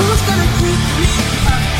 Who's gonna keep me up?